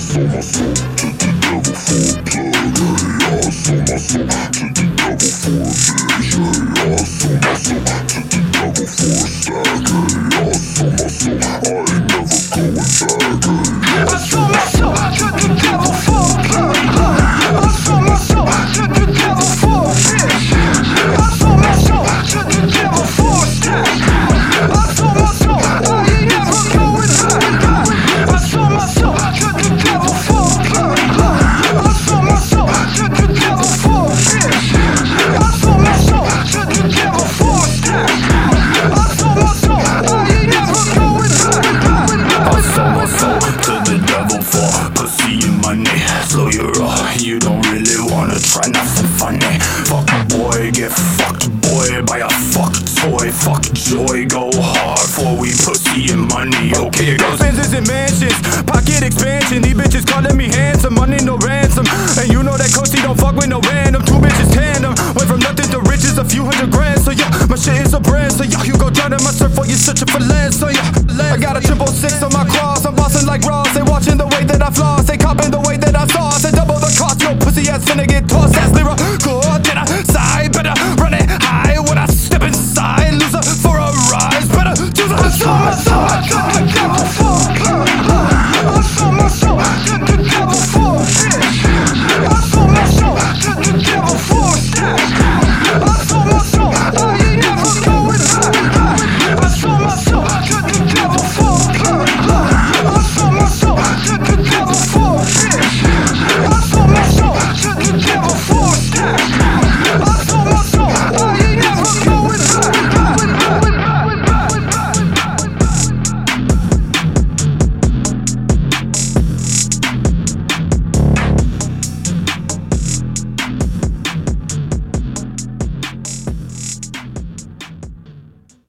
sold my soul to the devil for a plug. Get fucked boy by a fuck toy. Fuck joy, go hard for we pussy and money. Okay, it goes. Benzes and mansions, pocket expansion. These bitches calling me handsome, money no ransom. And you know that Coaasty don't fuck with no random. Two bitches tandem, went from nothing to riches, a few hundred grand. So yeah, my shit is a brand. So yeah, you go down in my surf while you searching for land. So yeah, I got a triple six on my cross. I'm bossing like Ross. They watching the way that I floss. They copping the way that I sauce. They double the cost. Yo, pussy ass finna get tossed.